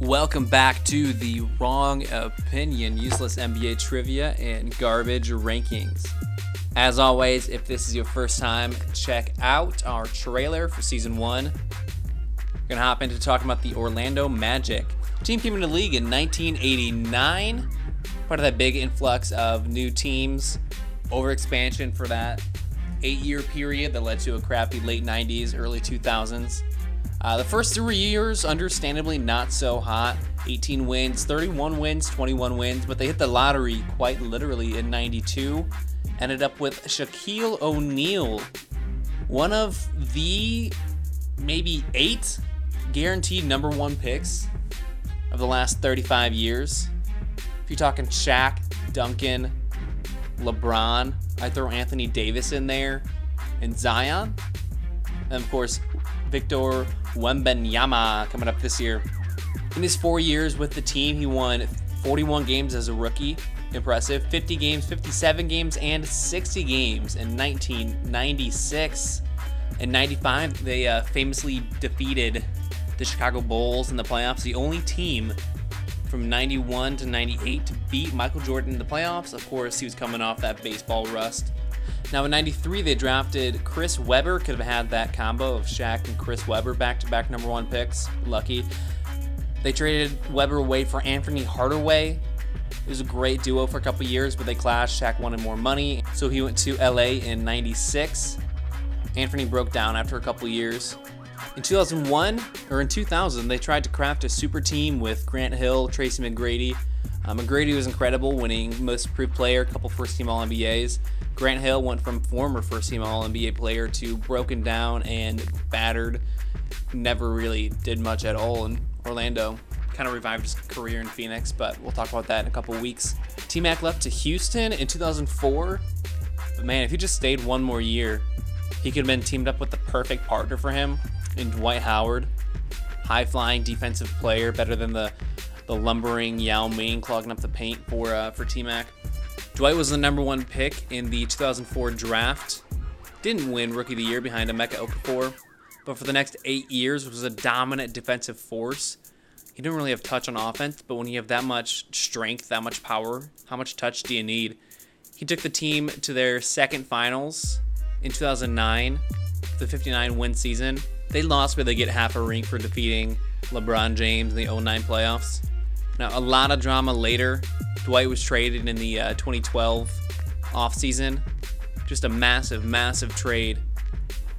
Welcome back to the Wrong Opinion Useless NBA Trivia and Garbage Rankings. As always, if this is your first time, check out our trailer for season one. We're going to hop into talking about the Orlando Magic. Team came into the league in 1989, part of that big influx of new teams, over expansion for that eight year period that led to a crappy late 90s, early 2000s. Uh, the first three years, understandably, not so hot. 18 wins, 31 wins, 21 wins, but they hit the lottery quite literally in 92. Ended up with Shaquille O'Neal, one of the maybe eight guaranteed number one picks of the last 35 years. If you're talking Shaq, Duncan, LeBron, I throw Anthony Davis in there, and Zion. And of course, Victor Wembanyama coming up this year. In his four years with the team, he won 41 games as a rookie. Impressive. 50 games, 57 games, and 60 games in 1996. In 95, they uh, famously defeated the Chicago Bulls in the playoffs, the only team from 91 to 98 to beat Michael Jordan in the playoffs. Of course, he was coming off that baseball rust. Now in 93, they drafted Chris Webber. Could have had that combo of Shaq and Chris Webber back to back number one picks. Lucky. They traded Webber away for Anthony Hardaway. It was a great duo for a couple years, but they clashed. Shaq wanted more money, so he went to LA in 96. Anthony broke down after a couple years. In 2001, or in 2000, they tried to craft a super team with Grant Hill, Tracy McGrady. Uh, McGrady was incredible, winning most improved player, a couple first team All NBAs. Grant Hill went from former first team All NBA player to broken down and battered. Never really did much at all in Orlando. Kind of revived his career in Phoenix, but we'll talk about that in a couple weeks. T Mac left to Houston in 2004. But man, if he just stayed one more year, he could have been teamed up with the perfect partner for him in Dwight Howard. High flying defensive player, better than the, the lumbering Yao Ming clogging up the paint for, uh, for T Mac. Dwight was the number one pick in the 2004 draft. Didn't win Rookie of the Year behind Emeka Okafor, but for the next eight years was a dominant defensive force. He didn't really have touch on offense, but when you have that much strength, that much power, how much touch do you need? He took the team to their second finals in 2009, the 59 win season. They lost, but they get half a ring for defeating LeBron James in the 09 playoffs. Now, a lot of drama later. Dwight was traded in the uh, 2012 offseason. Just a massive, massive trade.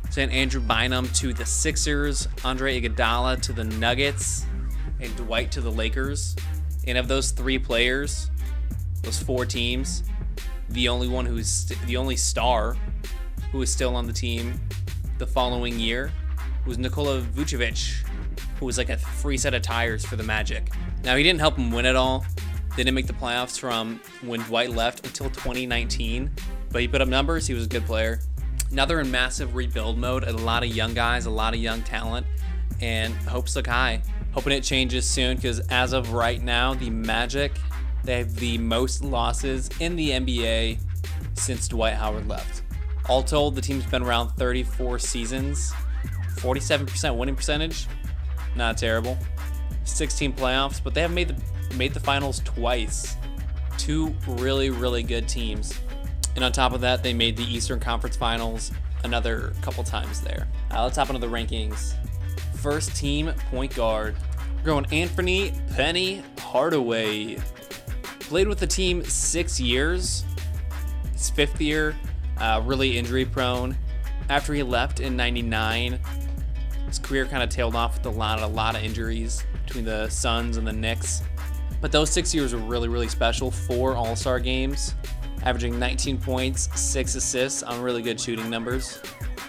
Sent Andrew Bynum to the Sixers, Andre Iguodala to the Nuggets, and Dwight to the Lakers. And of those three players, those four teams, the only one who's st- the only star who was still on the team the following year was Nikola Vucevic, who was like a free set of tires for the Magic. Now, he didn't help him win it all. They didn't make the playoffs from when Dwight left until 2019, but he put up numbers. He was a good player. Now they're in massive rebuild mode. A lot of young guys, a lot of young talent, and hopes look high. Hoping it changes soon because as of right now, the Magic they have the most losses in the NBA since Dwight Howard left. All told, the team's been around 34 seasons, 47% winning percentage, not terrible. 16 playoffs, but they have made the made the finals twice. Two really really good teams, and on top of that, they made the Eastern Conference Finals another couple times there. Uh, let's hop into the rankings. First team point guard, we're going Anthony Penny Hardaway. Played with the team six years. His fifth year, uh, really injury prone. After he left in '99, his career kind of tailed off with a lot, a lot of injuries between the Suns and the Knicks. But those six years were really, really special. Four All Star games, averaging 19 points, six assists on really good shooting numbers.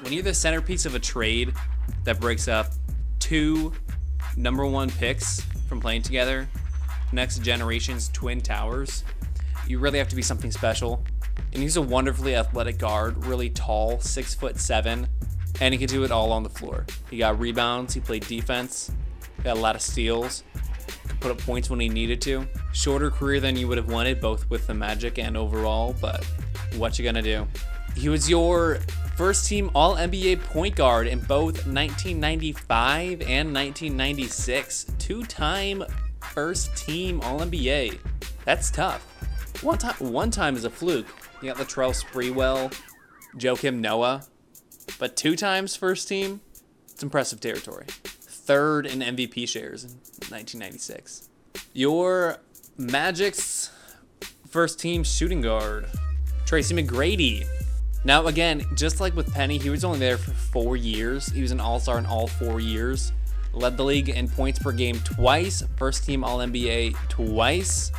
When you're the centerpiece of a trade that breaks up two number one picks from playing together, next generation's Twin Towers, you really have to be something special. And he's a wonderfully athletic guard, really tall, six foot seven, and he can do it all on the floor. He got rebounds, he played defense, got a lot of steals, could put up points when he needed to. Shorter career than you would have wanted, both with the Magic and overall, but what you gonna do? He was your First team All NBA point guard in both 1995 and 1996. Two time first team All NBA. That's tough. One time, one time is a fluke. You got the Latrell Sprewell, Joakim Noah, but two times first team. It's impressive territory. Third in MVP shares in 1996. Your Magic's first team shooting guard, Tracy McGrady. Now, again, just like with Penny, he was only there for four years. He was an all star in all four years. Led the league in points per game twice, first team All NBA twice.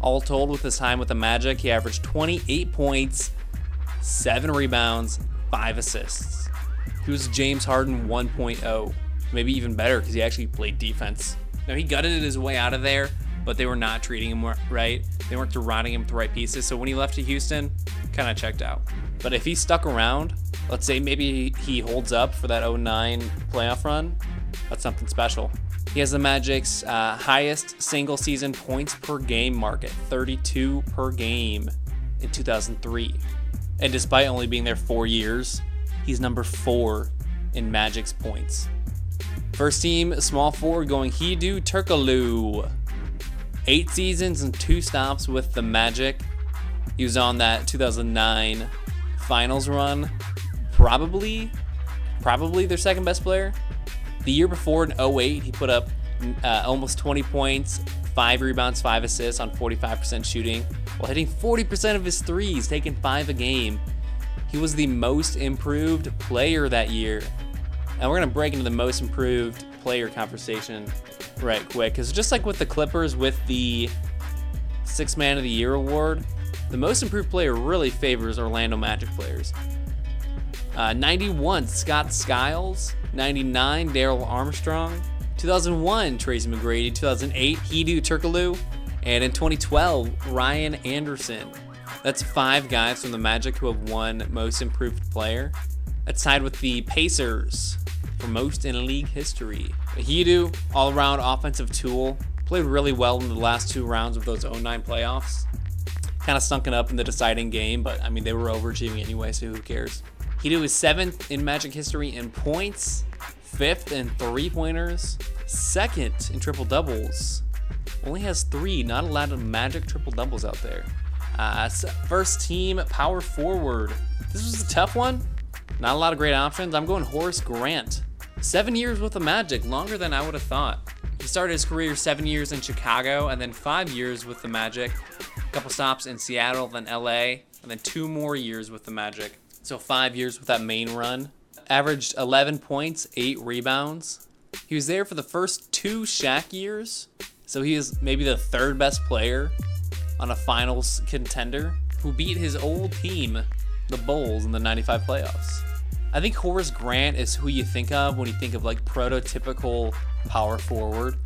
All told, with his time with the Magic, he averaged 28 points, 7 rebounds, 5 assists. He was James Harden 1.0, maybe even better because he actually played defense. Now, he gutted his way out of there, but they were not treating him right. They weren't surrounding him the right pieces. So when he left to Houston, kind of checked out. But if he stuck around, let's say maybe he holds up for that 09 playoff run, that's something special. He has the Magic's uh, highest single season points per game market, 32 per game in 2003. And despite only being there four years, he's number four in Magic's points. First team, small forward going Hedo Turkoglu. Eight seasons and two stops with the Magic. He was on that 2009 finals run. Probably, probably their second best player. The year before in 08, he put up uh, almost 20 points, five rebounds, five assists on 45% shooting, while hitting 40% of his threes, taking five a game. He was the most improved player that year. And we're going to break into the most improved player conversation right quick. Because just like with the Clippers with the Six Man of the Year award, the most improved player really favors Orlando Magic players. Uh, 91, Scott Skiles. 99, Darrell Armstrong. 2001, Tracy McGrady. 2008, Hedo Turkoglu. And in 2012, Ryan Anderson. That's five guys from the Magic who have won Most Improved Player. That's tied with the Pacers for most in league history. Hedo, all around offensive tool, played really well in the last two rounds of those 09 playoffs. Kind of stunk it up in the deciding game, but I mean, they were overachieving anyway, so who cares? Hedo is seventh in Magic history in points, fifth in three pointers, second in triple doubles. Only has three, not a lot of Magic triple doubles out there. Uh, first team power forward. This was a tough one. Not a lot of great options. I'm going Horace Grant. Seven years with the Magic, longer than I would have thought. He started his career seven years in Chicago and then five years with the Magic. A couple stops in Seattle, then LA, and then two more years with the Magic. So five years with that main run. Averaged 11 points, eight rebounds. He was there for the first two Shaq years. So he is maybe the third best player on a finals contender who beat his old team, the Bulls, in the 95 playoffs. I think Horace Grant is who you think of when you think of like prototypical power forward.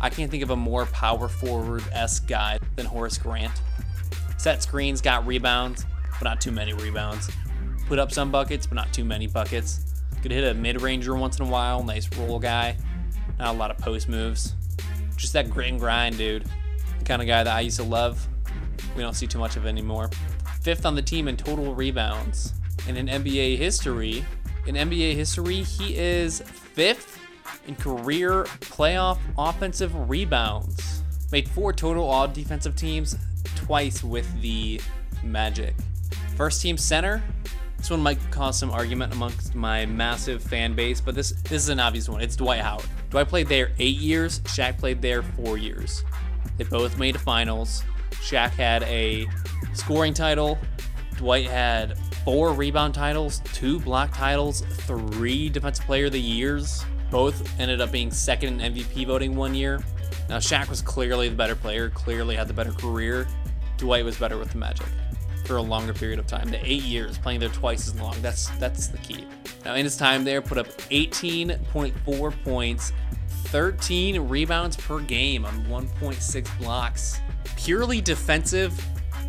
I can't think of a more power forward esque guy than Horace Grant. Set screens, got rebounds, but not too many rebounds put up some buckets, but not too many buckets. Could hit a mid-ranger once in a while, nice roll guy. Not a lot of post moves. Just that grit and grind, dude. The kind of guy that I used to love. We don't see too much of anymore. Fifth on the team in total rebounds. And in NBA history, in NBA history, he is fifth in career playoff offensive rebounds. Made four total all defensive teams, twice with the Magic. First team center, this one might cause some argument amongst my massive fan base, but this this is an obvious one. It's Dwight Howard. Dwight played there eight years. Shaq played there four years. They both made finals. Shaq had a scoring title. Dwight had four rebound titles, two block titles, three defensive player of the years. Both ended up being second in MVP voting one year. Now Shaq was clearly the better player, clearly had the better career. Dwight was better with the Magic for a longer period of time. The eight years playing there twice as long. That's that's the key. Now in his time there, put up 18.4 points, 13 rebounds per game on 1.6 blocks. Purely defensive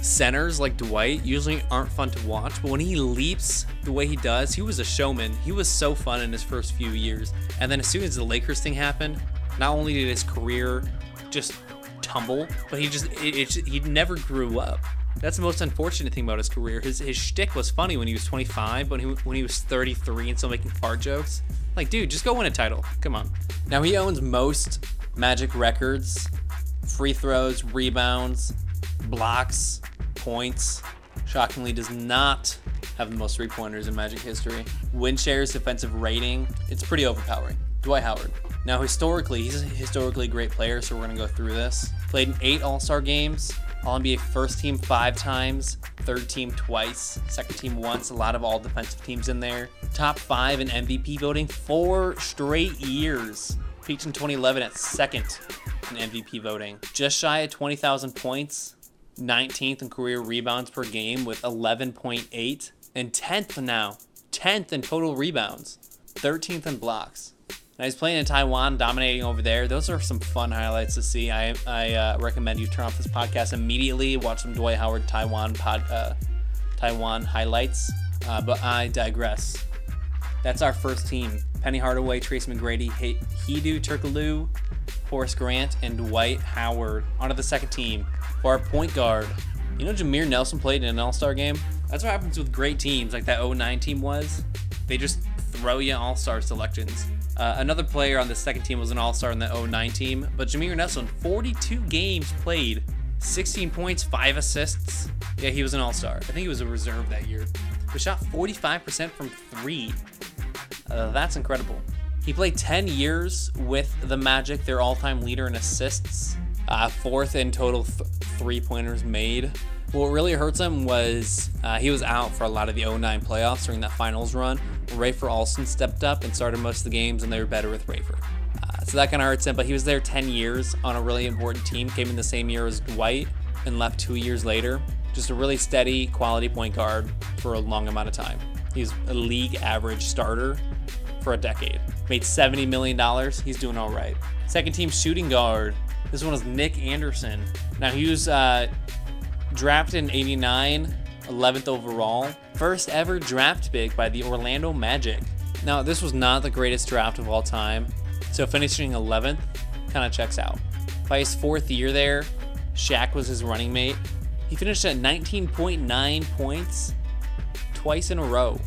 centers like Dwight usually aren't fun to watch, but when he leaps the way he does, he was a showman. He was so fun in his first few years. And then as soon as the Lakers thing happened, not only did his career just tumble, but he just it, it, he never grew up. That's the most unfortunate thing about his career. His his shtick was funny when he was 25, but when he, when he was 33 and still making fart jokes. Like, dude, just go win a title. Come on. Now he owns most Magic records, free throws, rebounds, blocks, points. Shockingly, does not have the most three pointers in Magic history. Win shares, defensive rating, it's pretty overpowering. Dwight Howard. Now, historically, he's a historically great player, so we're going to go through this. Played in eight All Star games, All NBA first team five times, third team twice, second team once, a lot of all defensive teams in there. Top five in MVP voting four straight years. Peaked in 2011 at second in MVP voting. Just shy of 20,000 points, 19th in career rebounds per game with 11.8, and 10th now, 10th in total rebounds, 13th in blocks. Now he's playing in Taiwan, dominating over there. Those are some fun highlights to see. I, I uh, recommend you turn off this podcast immediately, watch some Dwight Howard Taiwan pod, uh, Taiwan highlights. Uh, but I digress. That's our first team. Penny Hardaway, Trace McGrady, Hedo Turkoglu, Horace Grant, and Dwight Howard. Onto the second team. For our point guard, you know Jameer Nelson played in an All-Star game? That's what happens with great teams like that 09 team was. They just throw you All-Star selections. Uh, another player on the second team was an All Star in the 09 team, but Jameer Nelson, 42 games played, 16 points, 5 assists. Yeah, he was an All Star. I think he was a reserve that year. But shot 45% from three. Uh, that's incredible. He played 10 years with the Magic, their all time leader in assists, uh, fourth in total th- three pointers made. What really hurts him was uh, he was out for a lot of the 09 playoffs during that finals run. Rafer Alston stepped up and started most of the games, and they were better with Rafer. Uh, so that kind of hurts him, but he was there 10 years on a really important team, came in the same year as Dwight, and left two years later. Just a really steady, quality point guard for a long amount of time. He's a league average starter for a decade. Made $70 million. He's doing all right. Second team shooting guard. This one was Nick Anderson. Now he was uh, drafted in 89, 11th overall. First ever draft pick by the Orlando Magic. Now, this was not the greatest draft of all time, so finishing 11th kind of checks out. By his fourth year there, Shaq was his running mate. He finished at 19.9 points twice in a row.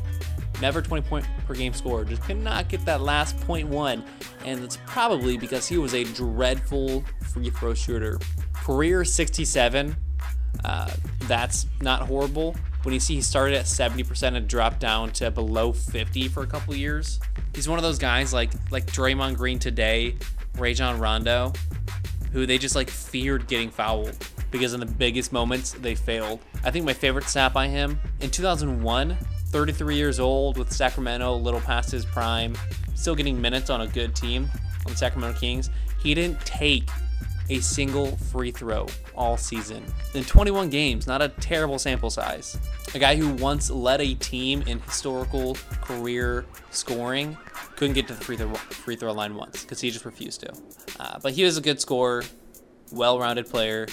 Never 20 point per game score. Just could not get that last point one. And it's probably because he was a dreadful free throw shooter. Career 67 uh, that's not horrible. When you see he started at 70% and dropped down to below 50 for a couple years, he's one of those guys like like Draymond Green today, Rajon Rondo, who they just like feared getting fouled because in the biggest moments they failed. I think my favorite stat by him in 2001, 33 years old with Sacramento, a little past his prime, still getting minutes on a good team on the Sacramento Kings. He didn't take a single free throw all season. In 21 games, not a terrible sample size. A guy who once led a team in historical career scoring couldn't get to the free throw, free throw line once because he just refused to. Uh, but he was a good scorer, well rounded player,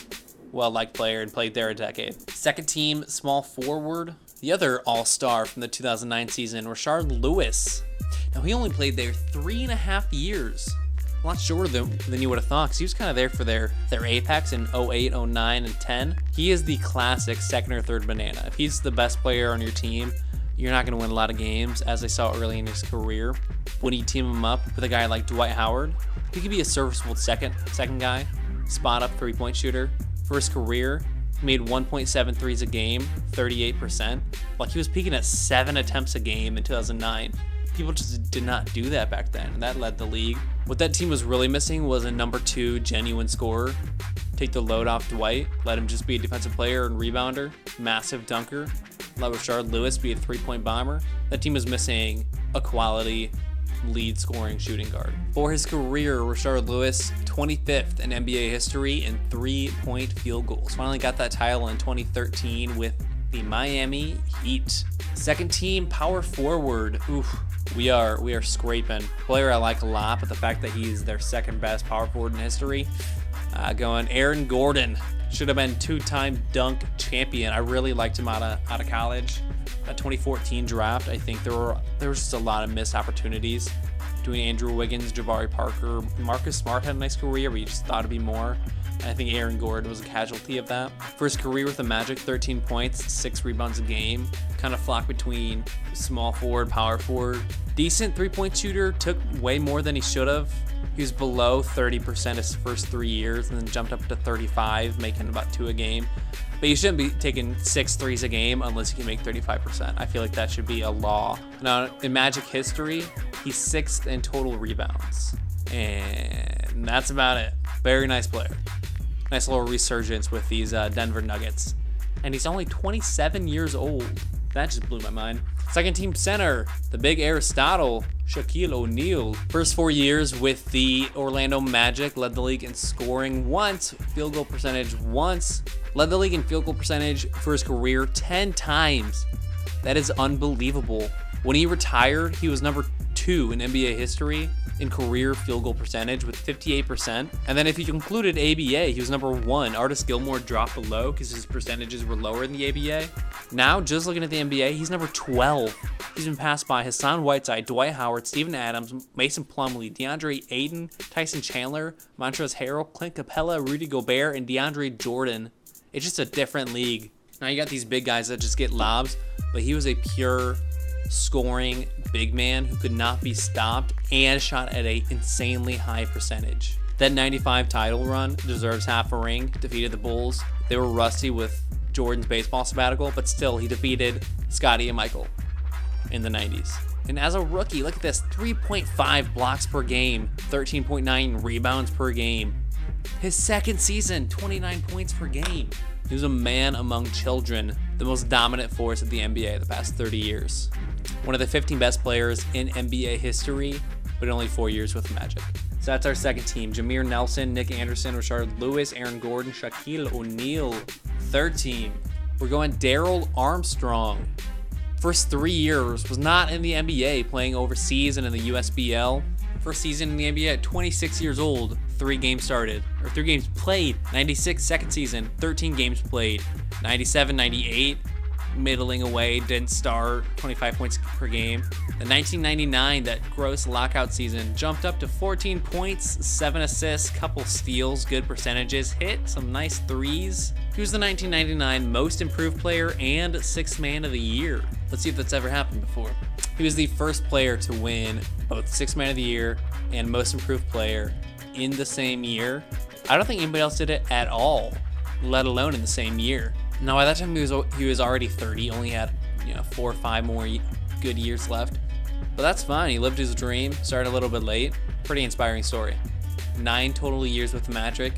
well liked player, and played there a decade. Second team, small forward. The other all star from the 2009 season, Rashard Lewis. Now, he only played there three and a half years a lot shorter than, than you would have thought because he was kind of there for their, their apex in 08, 09, and 10. He is the classic second or third banana. If he's the best player on your team, you're not going to win a lot of games, as I saw early in his career. When you team him up with a guy like Dwight Howard, he could be a serviceable second second guy, spot up three point shooter. For his career, he made 1.7 threes a game, 38%. Like he was peaking at seven attempts a game in 2009 people just did not do that back then, and that led the league. What that team was really missing was a number two genuine scorer. Take the load off Dwight, let him just be a defensive player and rebounder, massive dunker. Let Rashard Lewis be a three point bomber. That team was missing a quality lead scoring shooting guard. For his career, Rashard Lewis, 25th in NBA history in three point field goals. Finally got that title in 2013 with the Miami Heat. Second team power forward. Oof, we are we are scraping. Player I like a lot, but the fact that he's their second best power forward in history, uh, going Aaron Gordon should have been two-time dunk champion. I really liked him out of out of college. That 2014 draft, I think there were there was just a lot of missed opportunities Andrew Wiggins, Jabari Parker. Marcus Smart had a nice career, but you just thought it'd be more. I think Aaron Gordon was a casualty of that. First career with the Magic, 13 points, 6 rebounds a game. Kind of flocked between small forward, power forward. Decent three point shooter, took way more than he should have. He was below 30% his first three years and then jumped up to 35, making about two a game. But you shouldn't be taking six threes a game unless you can make 35%. I feel like that should be a law. Now, in Magic history, he's sixth in total rebounds. And that's about it. Very nice player. Nice little resurgence with these uh, Denver Nuggets. And he's only 27 years old. That just blew my mind. Second team center, the big Aristotle, Shaquille O'Neal. First four years with the Orlando Magic, led the league in scoring once, field goal percentage once, led the league in field goal percentage for his career 10 times. That is unbelievable. When he retired, he was number two in NBA history in career field goal percentage with 58%. And then if you included ABA, he was number one. Artis Gilmore dropped below because his percentages were lower in the ABA. Now, just looking at the NBA, he's number 12. He's been passed by Hassan Whiteside, Dwight Howard, Steven Adams, Mason Plumlee, DeAndre Ayton, Tyson Chandler, Montrezl Harrell, Clint Capela, Rudy Gobert, and DeAndre Jordan. It's just a different league. Now you got these big guys that just get lobs, but he was a pure scoring big man who could not be stopped and shot at a insanely high percentage. That 95 title run deserves half a ring. Defeated the Bulls. They were rusty with Jordan's baseball sabbatical, but still he defeated Scottie and Michael in the 90s. And as a rookie, look at this 3.5 blocks per game, 13.9 rebounds per game. His second season, 29 points per game. He was a man among children, the most dominant force of the NBA the past 30 years. One of the 15 best players in NBA history, but only four years with Magic. So that's our second team. Jameer Nelson, Nick Anderson, Richard Lewis, Aaron Gordon, Shaquille O'Neal. Third team, we're going Darrell Armstrong. First three years was not in the NBA, playing overseas and in the USBL. First season in the NBA at 26 years old, three games started, or three games played. 96 second season, 13 games played. 97, 98, middling away, didn't start, 25 points per game. The 1999, that gross lockout season, jumped up to 14 points, 7 assists, couple steals, good percentages, hit some nice threes. He was the 1999 most improved player and sixth man of the year. Let's see if that's ever happened before. He was the first player to win both sixth man of the year and most improved player in the same year. I don't think anybody else did it at all, let alone in the same year. Now by that time he was he was already 30, only had you know four or five more good years left. But that's fine. He lived his dream. Started a little bit late. Pretty inspiring story. Nine total years with the Magic,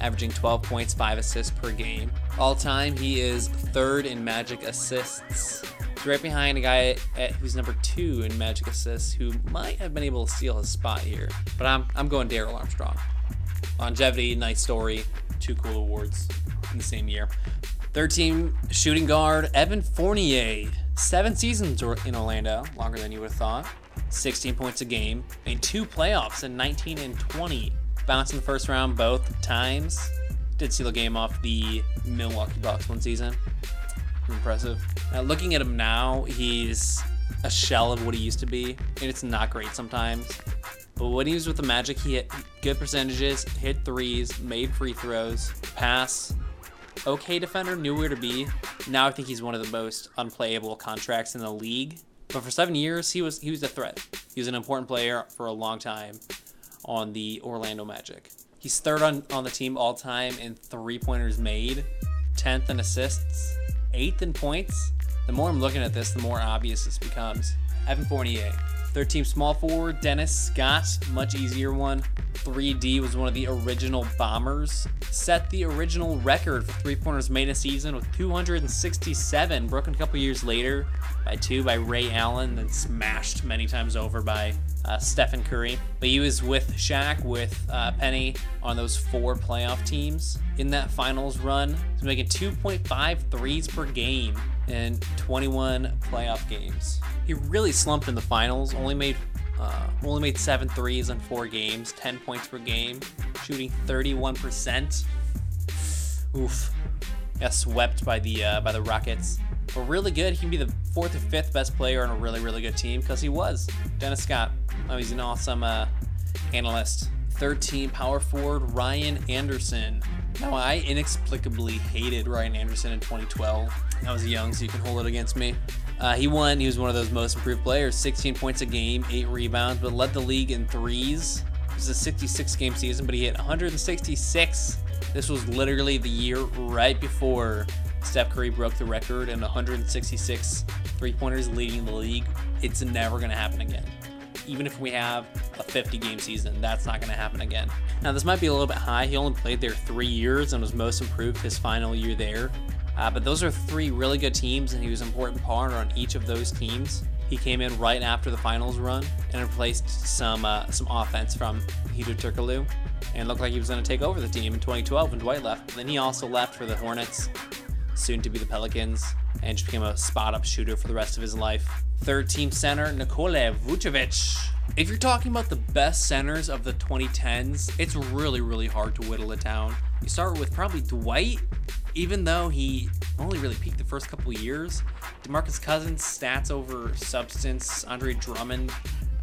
averaging 12 points, five assists per game. All time, he is third in Magic assists. Right behind a guy at, who's number two in Magic assists, who might have been able to steal his spot here. But I'm I'm going Darrell Armstrong. Longevity, nice story, two cool awards in the same year. Third team shooting guard Evan Fournier. Seven seasons in Orlando, longer than you would have thought. 16 points a game. Made two playoffs in 19 and 20. Bounced in the first round both times. Did steal a game off the Milwaukee Bucks one season. Impressive. Now, looking at him now, he's a shell of what he used to be, and it's not great sometimes. But when he was with the Magic, he hit good percentages, hit threes, made free throws, pass, okay defender, knew where to be. Now I think he's one of the most unplayable contracts in the league. But for seven years, he was he was a threat. He was an important player for a long time on the Orlando Magic. He's third on, on the team all time in three pointers made, 10th in assists, 8th in points. The more I'm looking at this, the more obvious this becomes. Evan Fournier, Third team small forward, Dennis Scott, much easier one. 3D was one of the original bombers. Set the original record for three pointers made a season with 267, broken a couple years later by two by Ray Allen, then smashed many times over by uh, Stephen Curry. But he was with Shaq, with uh, Penny on those four playoff teams. In that finals run, he was making 2.5 threes per game in 21 playoff games. He really slumped in the finals, only made uh, only made seven threes in four games, 10 points per game, shooting 31%. Oof. Got swept by the uh, by the Rockets. But really good. He can be the fourth or fifth best player on a really, really good team because he was. Dennis Scott. Oh, he's an awesome uh, analyst. 13 power forward Ryan Anderson. Now, I inexplicably hated Ryan Anderson in 2012. I was young, so you can hold it against me. Uh, he won. He was one of those most improved players. 16 points a game, 8 rebounds, but led the league in threes. It was a 66 game season, but he hit 166. This was literally the year right before Steph Curry broke the record and 166 three pointers leading the league. It's never going to happen again. Even if we have a 50 game season, that's not going to happen again. Now, this might be a little bit high. He only played there three years and was most improved his final year there. Uh, but those are three really good teams, and he was an important part on each of those teams. He came in right after the finals run and replaced some uh, some offense from Hedo Turkoglu, and looked like he was going to take over the team in 2012 when Dwight left. Then he also left for the Hornets, soon to be the Pelicans, and just became a spot up shooter for the rest of his life. Third team center Nikola Vucevic. If you're talking about the best centers of the 2010s, it's really really hard to whittle it down. You start with probably Dwight, even though he only really peaked the first couple years. DeMarcus Cousins stats over substance. Andre Drummond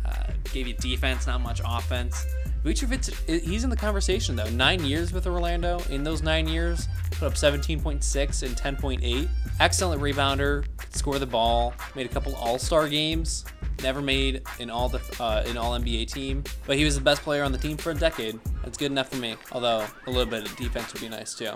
uh, gave you defense, not much offense. Vucevic, he's in the conversation though. Nine years with Orlando. In those nine years, put up 17.6 and 10.8. Excellent rebounder, score the ball, made a couple All-Star games. Never made an all the uh, an All NBA team, but he was the best player on the team for a decade. That's good enough for me. Although a little bit of defense would be nice too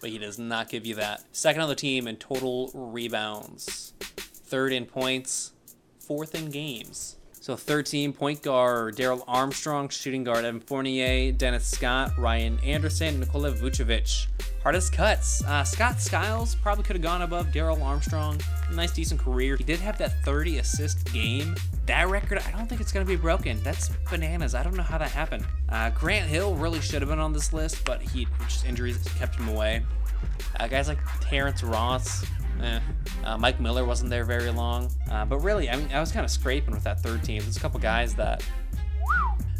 but he does not give you that. Second on the team in total rebounds, third in points, fourth in games. So 13 point guard Darrell Armstrong, shooting guard Evan Fournier, Dennis Scott, Ryan Anderson, Nikola Vucevic. Hardest cuts. Uh, Scott Skiles probably could have gone above Darrell Armstrong. Nice, decent career. He did have that 30 assist game. That record, I don't think it's going to be broken. That's bananas. I don't know how that happened. Uh, Grant Hill really should have been on this list, but he just injuries kept him away. Uh, guys like Terrence Ross, Eh. Uh, Mike Miller wasn't there very long. Uh, but really, I mean, I was kind of scraping with that third team. There's a couple guys that.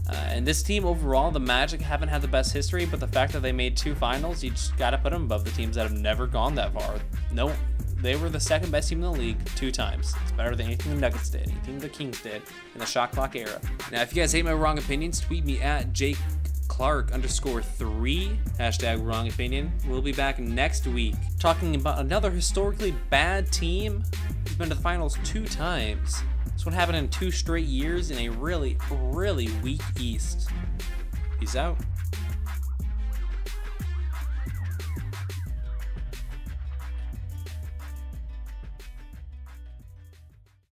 Uh, and this team overall, the Magic haven't had the best history, but the fact that they made two finals, you just got to put them above the teams that have never gone that far. No, they were the second best team in the league two times. It's better than anything the Nuggets did, anything the Kings did in the shot clock era. Now, if you guys hate my wrong opinions, tweet me at Jake Clark underscore three, hashtag wrong opinion. We'll be back next week talking about another historically bad team who's been to the finals two times. This one happened in two straight years in a really, really weak East. Peace out.